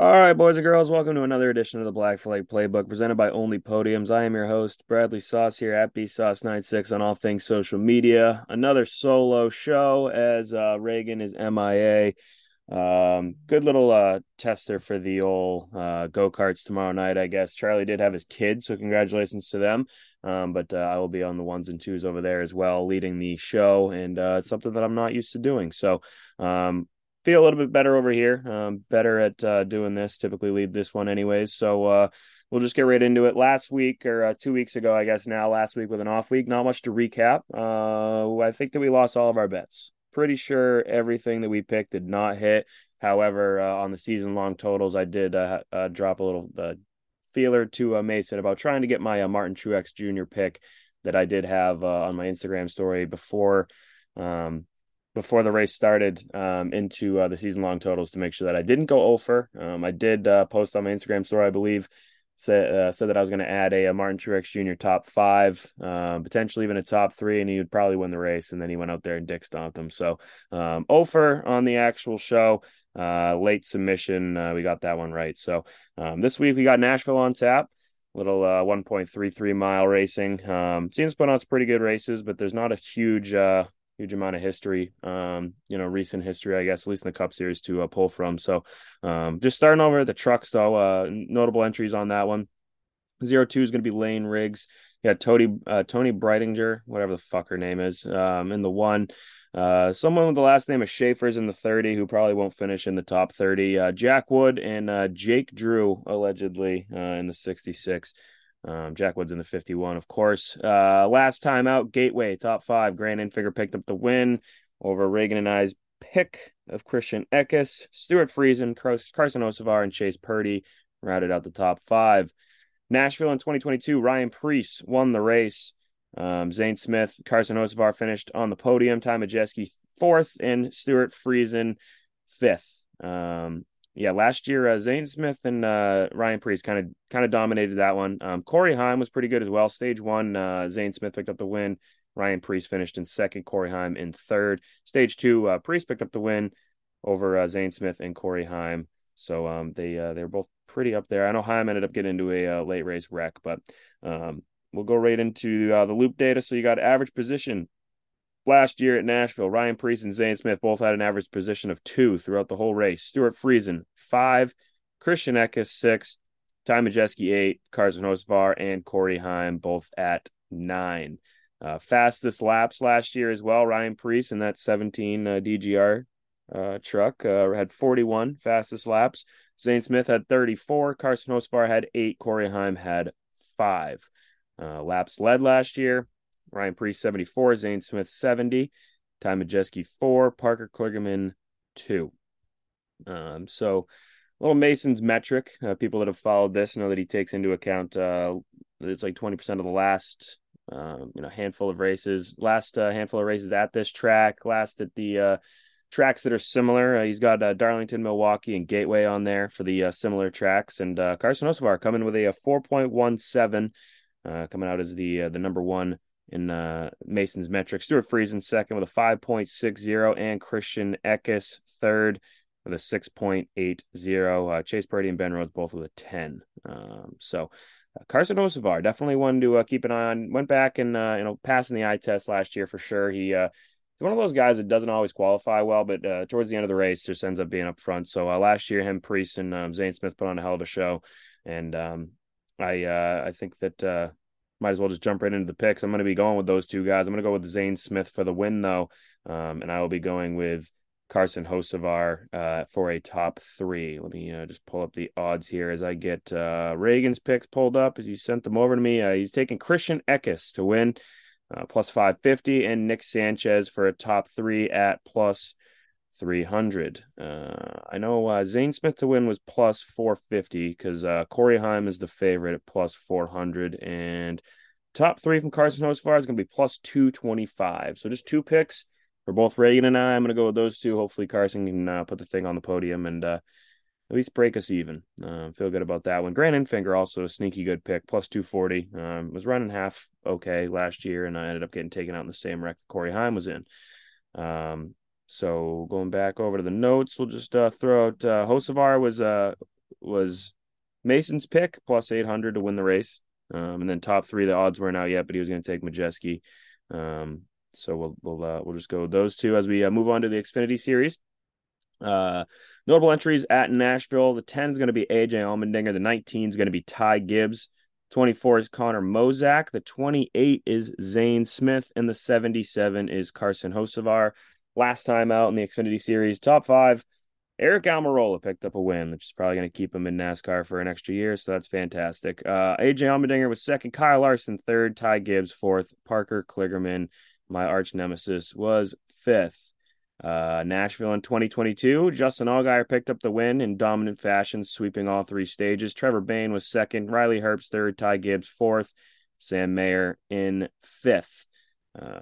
All right, boys and girls, welcome to another edition of the Black Flag Playbook presented by Only Podiums. I am your host, Bradley Sauce here at BSauce96 on all things social media. Another solo show as uh, Reagan is MIA. Um, good little uh, tester for the old uh, go karts tomorrow night, I guess. Charlie did have his kids, so congratulations to them. Um, but uh, I will be on the ones and twos over there as well, leading the show, and uh, it's something that I'm not used to doing. So, um, feel a little bit better over here. Um, better at uh, doing this. Typically lead this one anyways. So uh, we'll just get right into it. Last week or uh, two weeks ago, I guess now. Last week with an off week. Not much to recap. Uh, I think that we lost all of our bets. Pretty sure everything that we picked did not hit. However, uh, on the season long totals, I did uh, drop a little feeler to Mason about trying to get my Martin Truex Jr. pick that I did have on my Instagram story before. Um, before the race started um, into uh, the season long totals to make sure that I didn't go over. Um, I did uh, post on my Instagram story, I believe, said uh, said that I was going to add a, a, Martin Truex Jr. top five, um, potentially even a top three, and he would probably win the race. And then he went out there and dick stomped him. So um, over on the actual show. Uh, late submission, uh, we got that one right. So um, this week we got Nashville on tap little uh, 1.33 mile racing. Um, seems to put on some pretty good races, but there's not a huge uh, huge amount of history, um, you know, recent history, I guess, at least in the Cup Series to uh, pull from. So, um, just starting over the trucks, though, uh, notable entries on that one. Zero two is going to be Layne Riggs. Yeah, Tony uh, Toni Breidinger, whatever the fuck her name is, um, in the one. Uh, someone with the last name of Schaefer's in the 30, who probably won't finish in the top 30. Uh, Jack Wood and uh, Jake Drew, allegedly, uh, in the 66. Um, Jack Wood's in the 51, of course. Uh, last time out, Gateway, top five. Grant Enfinger picked up the win over Reagan and I's pick of Christian Eckes, Stewart Friesen, Carson Hocevar, and Chase Purdy routed out the top five. Nashville in 2022, Ryan Preece won the race. Um, Zane Smith, Carson Hocevar finished on the podium. Ty Majeski fourth, and Stewart Friesen fifth. Um, yeah, last year uh, Zane Smith and uh, Ryan Preece kind of kind of dominated that one. Um, Corey Heim was pretty good as well. Stage one, uh, Zane Smith picked up the win. Ryan Preece finished in second. Corey Heim in third. Stage two, uh, Preece picked up the win over uh, Zane Smith and Corey Heim. So um, they uh, they were both pretty up there. I know Heim ended up getting into a uh, late race wreck, but um, we'll go right into the loop data. So you got average position last year at Nashville, Ryan Preece and Zane Smith both had an average position of two throughout the whole race. Stewart Friesen, five. Christian Eckes, six. Ty Majeski, eight. Carson Hocevar and Corey Heim both at nine. Uh, fastest laps last year as well. Ryan Preece in that 17 uh, DGR uh, truck uh, had 41 fastest laps. Zane Smith had 34. Carson Hocevar had eight. Corey Heim had five. Uh, laps led last year. Ryan Preece 74, Zane Smith 70, Ty Majeski 4, Parker Kligerman 2. Um, so little Mason's metric. Uh, people that have followed this know that he takes into account uh, it's like 20% of the last um, you know handful of races, last uh, handful of races at this track, last at the uh, tracks that are similar. Uh, he's got uh, Darlington, Milwaukee, and Gateway on there for the similar tracks, and Carson Hocevar coming with a, a 4.17, uh, coming out as the the number one in uh, Mason's metrics. Stewart Friesen second with a 5.60 and Christian Eckes third with a 6.80. Uh, Chase Purdy and Ben Rhodes both with a 10. Um, so uh, Carson Hocevar definitely one to uh, keep an eye on. Went back and uh, you know passing the eye test last year for sure. He uh, he's one of those guys that doesn't always qualify well, but towards the end of the race just ends up being up front. So last year, him, Preece, and um, Zane Smith put on a hell of a show, and um, I I think that might as well just jump right into the picks. I'm going to be going with those two guys. I'm going to go with Zane Smith for the win, though, um, and I will be going with Carson Hocevar uh, for a top three. Let me uh, just pull up the odds here as I get uh, Reagan's picks pulled up as he sent them over to me. Uh, he's taking Christian Eckes to win uh, plus 550 and Nick Sanchez for a top three at plus 300. Uh, I know Zane Smith to win was plus 450 because Corey Heim is the favorite at plus 400. And top three from Carson Hocevar is going to be plus 225. So just two picks for both Reagan and I. I'm going to go with those two. Hopefully, Carson can uh, put the thing on the podium and uh, at least break us even. Uh, feel good about that one. Grant Enfinger also a sneaky good pick, plus 240. Um, was running half okay last year, and I ended up getting taken out in the same wreck that Corey Heim was in. Um, so going back over to the notes, we'll just uh, throw out uh, Hocevar was uh, was Mason's pick plus 800 to win the race. Um, and then top three, the odds weren't out yet, but he was going to take Majeski. Um, so we'll we'll uh, we'll just go those two as we uh, move on to the Xfinity Series. Uh, notable entries at Nashville: the 10 is going to be AJ Allmendinger, the 19 is going to be Ty Gibbs, 24 is Connor Mosack, the 28 is Zane Smith, and the 77 is Carson Hocevar. Last time out in the Xfinity Series, top five. Aric Almirola picked up a win, which is probably going to keep him in NASCAR for an extra year. So that's fantastic. Uh, AJ Allmendinger was second, Kyle Larson third, Ty Gibbs fourth, Parker Kligerman, my arch nemesis, was fifth. Uh, Nashville in 2022, Justin Allgaier picked up the win in dominant fashion, sweeping all three stages. Trevor Bayne was second, Riley Herbst third, Ty Gibbs fourth, Sam Mayer in fifth. Uh,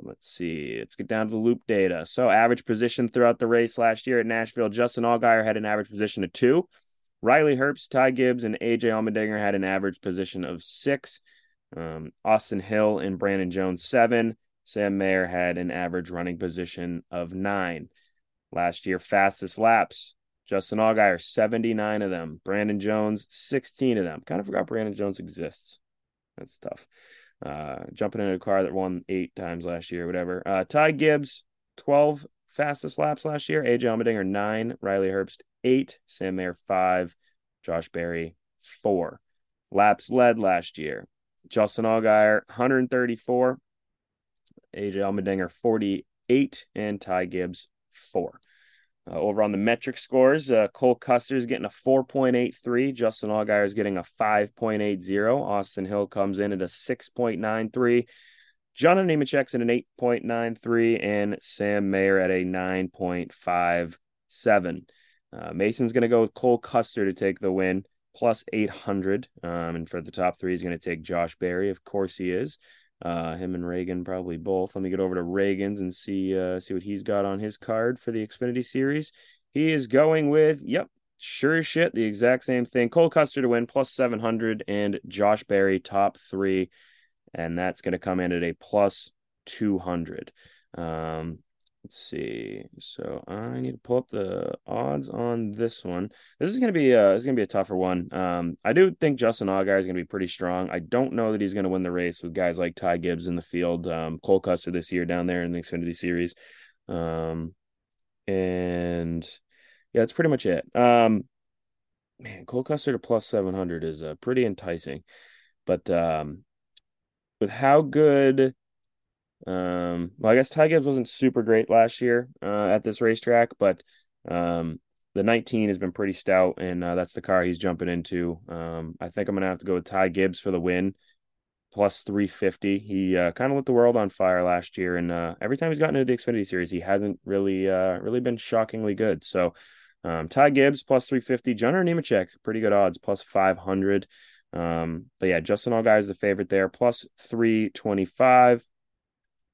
let's see. Let's get down to the loop data. So, average position throughout the race last year at Nashville, Justin Allgaier had an average position of two. Riley Herbst, Ty Gibbs, and AJ Allmendinger had an average position of six. Um, Austin Hill and Brandon Jones, seven. Sam Mayer had an average running position of nine. Last year, fastest laps. Justin Allgaier, 79 of them. Brandon Jones, 16 of them. Kind of forgot Brandon Jones exists. That's tough. Uh, jumping in a car that won eight times last year, whatever. Uh, Ty Gibbs, 12 fastest laps last year. AJ Allmendinger, nine. Riley Herbst, eight. Sam Mayer, five. Josh Berry, four. Laps led last year. Justin Allgaier, 134. AJ Allmendinger, 48. And Ty Gibbs, four. Uh, over on the metric scores, uh, Cole Custer is getting a 4.83. Justin Allgaier is getting a 5.80. Austin Hill comes in at a 6.93. John Nemechek's at an 8.93. And Sam Mayer at a 9.57. Uh, Mason's going to go with Cole Custer to take the win, plus 800. Um, and for the top three, he's going to take Josh Berry. Of course, he is. Uh, him and Reagan probably both. Let me get over to Reagan's and see uh, see what he's got on his card for the Xfinity Series. He is going with yep, sure as shit, the exact same thing. Cole Custer to win plus seven hundred and Josh Berry top three, and that's going to come in at a plus two hundred. Um, Let's see. So I need to pull up the odds on this one. This is gonna be uh this is gonna be a tougher one. Um, I do think Justin Allgaier is gonna be pretty strong. I don't know that he's gonna win the race with guys like Ty Gibbs in the field, um, Cole Custer this year down there in the Xfinity Series. Um, and yeah, that's pretty much it. Um, man, Cole Custer to plus seven hundred is uh, pretty enticing, but um, with how good um, well, I guess Ty Gibbs wasn't super great last year uh, at this racetrack, but um, the 19 has been pretty stout, and uh, that's the car he's jumping into. Um, I think I'm gonna have to go with Ty Gibbs for the win, plus 350. He uh, kind of lit the world on fire last year, and uh, every time he's gotten into the Xfinity Series, he hasn't really, uh, really been shockingly good. So, um, Ty Gibbs plus 350, John Nemechek, pretty good odds, plus 500. Um, but yeah, Justin Allgaier is the favorite there, plus 325.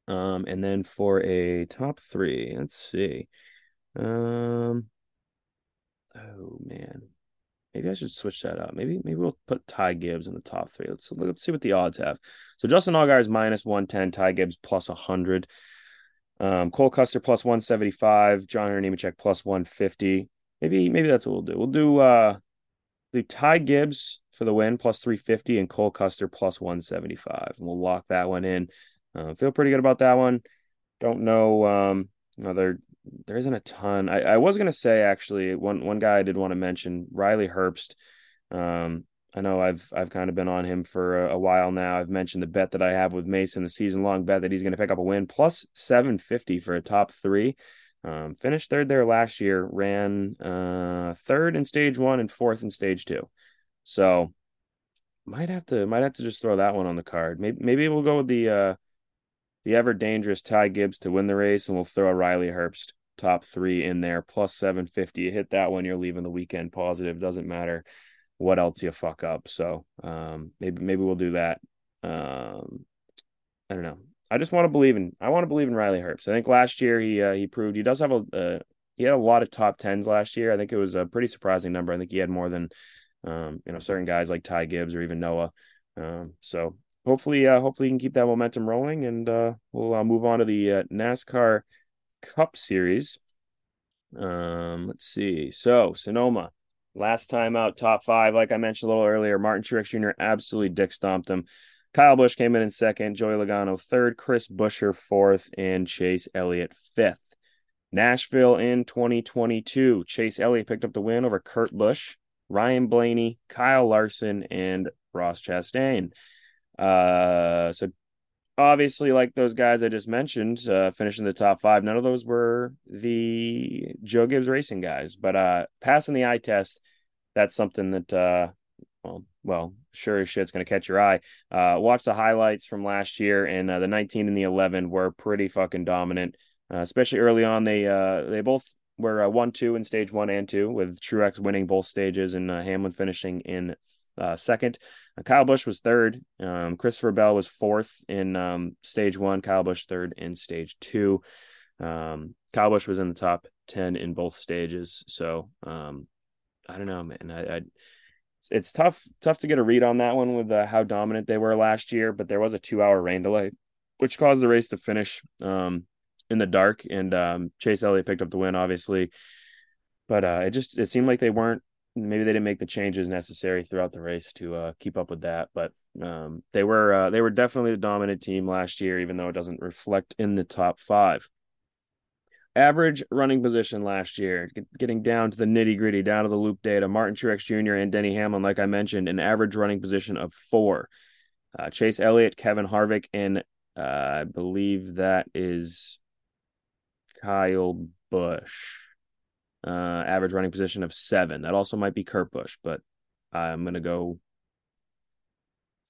Um, and then for a top three, let's see. Um, oh man, maybe I should switch that up. Maybe maybe we'll put Ty Gibbs in the top three. Let's let's see what the odds have. So Justin Allgaier is minus one ten, Ty Gibbs plus hundred, um, Cole Custer plus one seventy five, John Hunter Nemechek plus one fifty. Maybe maybe that's what we'll do. We'll do uh do Ty Gibbs for the win plus three fifty and Cole Custer plus one seventy five, and we'll lock that one in. Uh, feel pretty good about that one. Don't know. Um, you know, there there isn't a ton. I, I was gonna say actually one one guy I did want to mention Riley Herbst. Um, I know I've I've kind of been on him for a, a, while now. I've mentioned the bet that I have with Mason, the season long bet that he's going to pick up a win plus seven fifty for a top three. Um, finished third there last year. Ran uh, third in stage one and fourth in stage two. So might have to might have to just throw that one on the card. Maybe maybe we'll go with the uh, the ever dangerous Ty Gibbs to win the race, and we'll throw a Riley Herbst top three in there, plus 750. You hit that one, you're leaving the weekend positive. Doesn't matter what else you fuck up. So um, maybe maybe we'll do that. Um, I don't know. I just want to believe in. I want to believe in Riley Herbst. I think last year he uh, he proved he does have a uh, he had a lot of top tens last year. I think it was a pretty surprising number. I think he had more than um, you know certain guys like Ty Gibbs or even Noah. Um, so hopefully, uh, hopefully, you can keep that momentum rolling, and uh, we'll uh, move on to the uh, NASCAR Cup Series. Um, let's see. So Sonoma, last time out, top five, like I mentioned a little earlier, Martin Truex Jr. absolutely dick stomped him. Kyle Busch came in in second, Joey Logano third, Chris Buescher fourth, and Chase Elliott fifth. Nashville in 2022, Chase Elliott picked up the win over Kurt Busch, Ryan Blaney, Kyle Larson, and Ross Chastain. Uh, so obviously, like those guys I just mentioned, uh, finishing the top five, none of those were the Joe Gibbs Racing guys. But uh, passing the eye test, that's something that, uh, well, well, sure as shit's going to catch your eye. Uh, watch the highlights from last year, and uh, the 19 and the 11 were pretty fucking dominant, uh, especially early on. They uh, they both were uh, one two in stage one and two, with Truex winning both stages and uh, Hamlin finishing in uh, second. Uh, Kyle Busch was third. Um, Christopher Bell was fourth in um, stage one. Kyle Busch third in stage two. Um, Kyle Busch was in the top ten in both stages. So um, I don't know, man. I, I it's tough tough to get a read on that one with uh, how dominant they were last year. But there was a two hour rain delay, which caused the race to finish um, in the dark. And um, Chase Elliott picked up the win, obviously. But uh, it just it seemed like they weren't maybe they didn't make the changes necessary throughout the race to uh, keep up with that. But um, they were uh, they were definitely the dominant team last year, even though it doesn't reflect in the top five. Average running position last year, getting down to the nitty gritty, down to the loop data. Martin Truex Jr. and Denny Hamlin, like I mentioned, an average running position of four. Uh, Chase Elliott, Kevin Harvick, and uh, I believe that is Kyle Busch uh, average running position of seven. That also might be Kurt Busch, but I'm gonna go.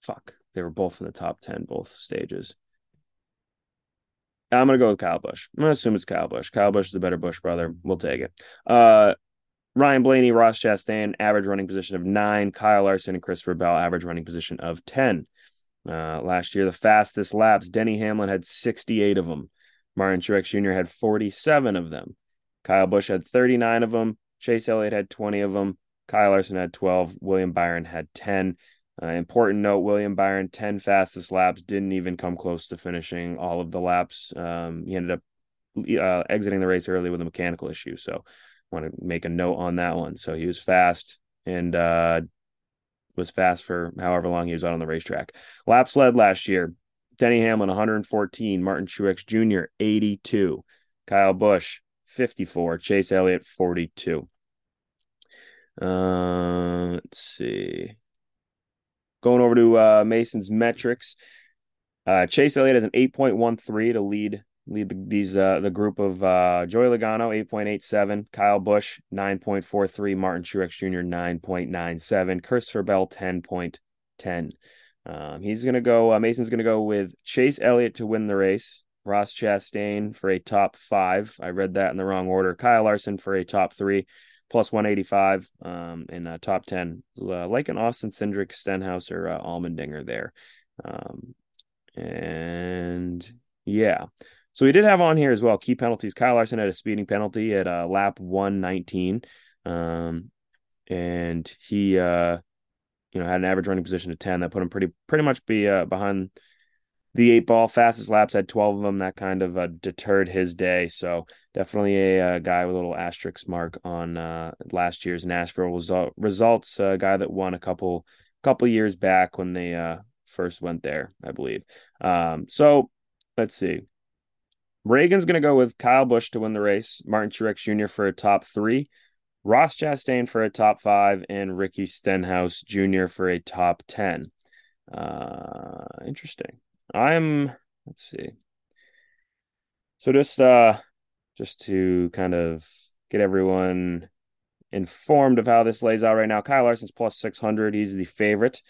Fuck, they were both in the top ten, both stages. I'm gonna go with Kyle Busch. I'm gonna assume it's Kyle Busch. Kyle Busch is the better Busch brother. We'll take it. Uh, Ryan Blaney, Ross Chastain, average running position of nine. Kyle Larson and Christopher Bell, average running position of ten. Uh, last year, the fastest laps, Denny Hamlin had 68 of them. Martin Truex Jr. had 47 of them. Kyle Busch had 39 of them. Chase Elliott had 20 of them. Kyle Larson had 12. William Byron had 10. Uh, important note William Byron, 10 fastest laps, didn't even come close to finishing all of the laps. Um, he ended up uh, exiting the race early with a mechanical issue. So, want to make a note on that one. So, he was fast and uh, was fast for however long he was out on the racetrack. Laps led last year Denny Hamlin, 114. Martin Truex Jr., 82. Kyle Busch, 54. Chase Elliott, 42. Uh, let's see. Going over to uh, Mason's metrics. Uh, Chase Elliott has an 8.13 to lead lead the, these uh, the group of uh, Joey Logano 8.87, Kyle Busch 9.43, Martin Truex Jr. 9.97, Christopher Bell 10.10. Um, he's gonna go. Uh, Mason's gonna go with Chase Elliott to win the race. Ross Chastain for a top five. I read that in the wrong order. Kyle Larson for a top three, plus 185 um, in uh, top 10. Uh, like an Austin Cindric, Stenhouse, or uh, there. Um, and yeah. So we did have on here as well key penalties. Kyle Larson had a speeding penalty at uh, lap 119. Um, and he, uh, you know, had an average running position of 10 that put him pretty, pretty much be uh, behind the eight ball fastest laps had 12 of them that kind of uh, deterred his day. So definitely a, a, uh, guy with a little asterisk mark on uh, last year's nashville result, results a guy that won a couple couple years back when they uh, first went there i believe. Um, so let's see. Reagan's going to go with kyle busch to win the race martin truex jr for a top three ross chastain for a top five and ricky stenhouse jr for a top 10 uh, interesting I'm let's see. So just uh just to kind of get everyone informed of how this lays out right now. Kyle Larson's plus 600. He's the favorite.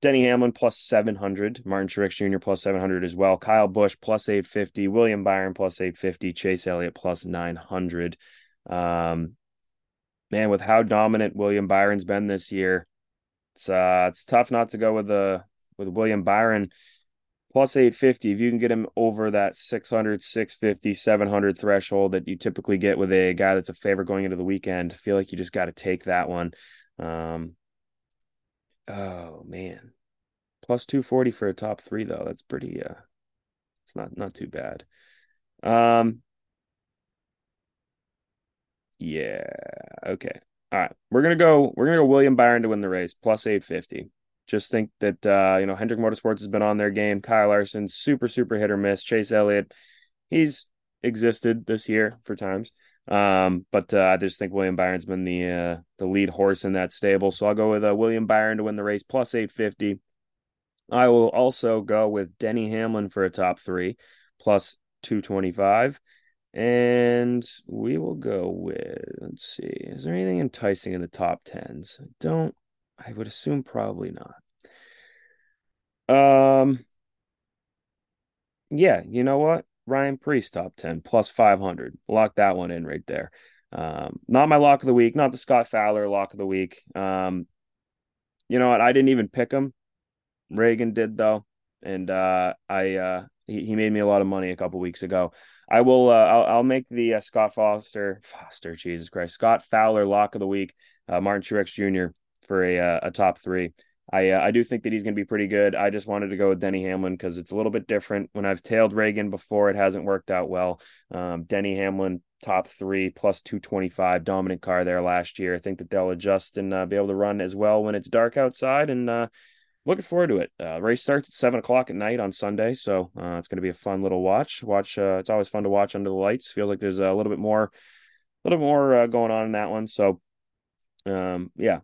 Denny Hamlin plus 700. Martin Truex Jr. plus 700 as well. Kyle Busch plus 850. William Byron plus 850. Chase Elliott plus 900. Um, man, with how dominant William Byron's been this year, it's uh, it's tough not to go with the with William Byron plus 850 if you can get him over that 600 650 700 threshold that you typically get with a guy that's a favorite going into the weekend I feel like you just got to take that one. Um oh man. Plus 240 for a top three though. That's pretty uh it's not not too bad. Um yeah okay. All right, we're gonna go. We're gonna go William Byron to win the race plus eight fifty. Just think that uh, you know Hendrick Motorsports has been on their game. Kyle Larson, super super hit or miss. Chase Elliott, he's existed this year for times. Um, but uh, I just think William Byron's been the uh, the lead horse in that stable, so I'll go with uh, William Byron to win the race plus eight fifty. I will also go with Denny Hamlin for a top three plus two twenty five. And we will go with, let's see, is there anything enticing in the top tens? I don't, I would assume probably not. Um, yeah, you know what? Ryan Preece top 10 plus 500. Lock that one in right there. Um, not my lock of the week, not the Scott Fowler lock of the week. Um, you know what? I didn't even pick him. Reagan did though, and uh, I uh, he, he made me a lot of money a couple weeks ago. I will. Uh, I'll, I'll make the uh, Scott Foster, Foster, Jesus Christ, Scott Fowler lock of the week. Uh, Martin Truex Jr. for a uh, a top three. I uh, I do think that he's going to be pretty good. I just wanted to go with Denny Hamlin because it's a little bit different. When I've tailed Reagan before, it hasn't worked out well. Um, Denny Hamlin top three plus two twenty five dominant car there last year. I think that they'll adjust and uh, be able to run as well when it's dark outside and looking forward to it. Uh, race starts at seven o'clock at night on Sunday, so uh, it's going to be a fun little watch. Watch. Uh, it's always fun to watch under the lights. Feels like there's a little bit more, a little more uh, going on in that one. So, um, yeah,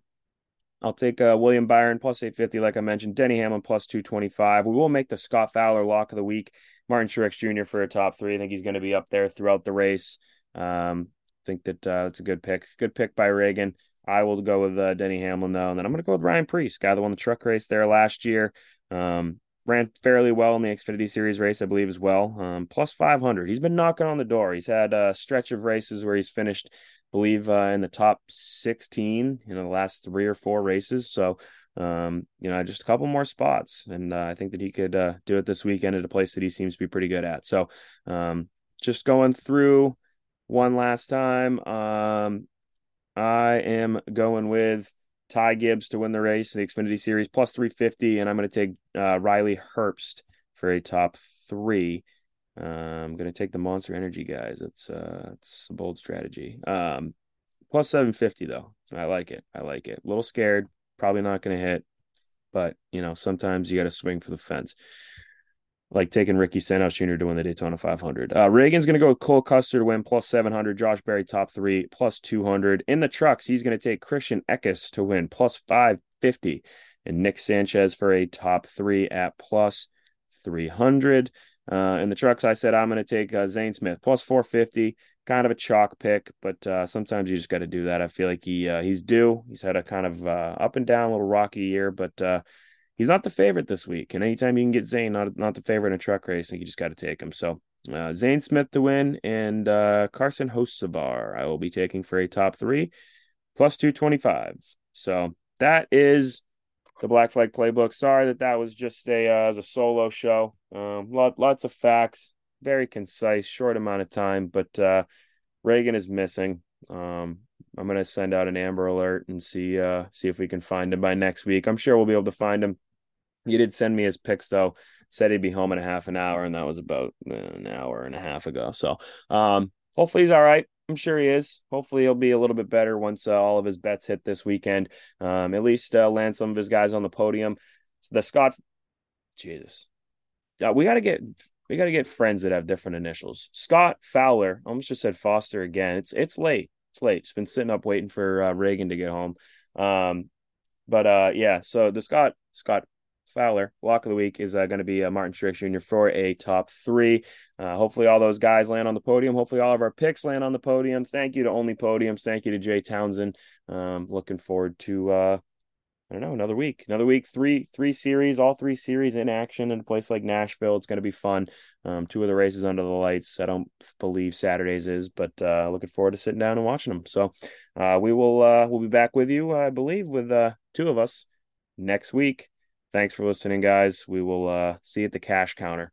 I'll take uh, William Byron plus eight fifty, like I mentioned. Denny Hamlin plus two twenty five. We will make the Scott Fowler lock of the week. Martin Truex Jr. for a top three. I think he's going to be up there throughout the race. Um, I think that uh, that's a good pick. Good pick by Reagan. I will go with uh, Denny Hamlin though, and then I'm going to go with Ryan Preece, guy that won the truck race there last year. Um, ran fairly well in the Xfinity Series race, I believe, as well. Um, plus 500. He's been knocking on the door. He's had a stretch of races where he's finished, believe, uh, in the top 16 in the last three or four races. So, um, you know, just a couple more spots, and uh, I think that he could uh, do it this weekend at a place that he seems to be pretty good at. So, um, just going through one last time. Um, I am going with Ty Gibbs to win the race, the Xfinity Series, plus 350. And I'm going to take uh, Riley Herbst for a top three. Uh, I'm going to take the Monster Energy guys. It's uh, it's a bold strategy. Um, plus 750 though. I like it. I like it. A little scared. Probably not going to hit, but you know sometimes you got to swing for the fence like taking Ricky Stenhouse Jr. to win the Daytona 500. Uh, Reagan's going to go with Cole Custer to win plus 700. Josh Berry top three plus 200. In the trucks, he's going to take Christian Eckes to win plus 550 and Nick Sanchez for a top three at plus 300. Uh, in the trucks, I said I'm going to take uh, Zane Smith plus 450. Kind of a chalk pick, but uh, sometimes you just got to do that. I feel like he uh, he's due. He's had a kind of uh, up and down, little rocky year, but uh, he's not the favorite this week. And anytime you can get Zane, not not the favorite in a truck race, I think you just got to take him. So Zane Smith to win and Carson Hocevar I will be taking for a top three plus 225. So that is the Black Flag playbook. Sorry that that was just a uh, as a solo show. Um, lot, lots of facts, very concise, short amount of time, but uh, Reagan is missing. Um, I'm gonna send out an Amber Alert and see uh, see if we can find him by next week. I'm sure we'll be able to find him he did send me his picks though. Said he'd be home in a half an hour, and that was about uh, an hour and a half ago. So um, hopefully he's all right. I'm sure he is. Hopefully he'll be a little bit better once uh, all of his bets hit this weekend. Um, at least uh, land some of his guys on the podium. So the Scott, Jesus, uh, we got to get we got to get friends that have different initials. Scott Fowler. I almost just said Foster again. It's it's late. It's late. It's been sitting up waiting for uh, Reagan to get home. Um, but uh, yeah. So the Scott Scott Fowler, lock of the week is uh, going to be uh, Martin Truex Jr. for a top three. Uh, hopefully, all those guys land on the podium. Hopefully, all of our picks land on the podium. Thank you to Only Podiums. Thank you to Jay Townsend. Um, looking forward to uh, I don't know another week, another week. Three three series, all three series in action in a place like Nashville. It's going to be fun. Um, two of the races under the lights. I don't believe Saturdays is, but uh, looking forward to sitting down and watching them. So uh, we will we'll be back with you, I believe, with two of us next week. Thanks for listening, guys. We will uh, see you at the cash counter.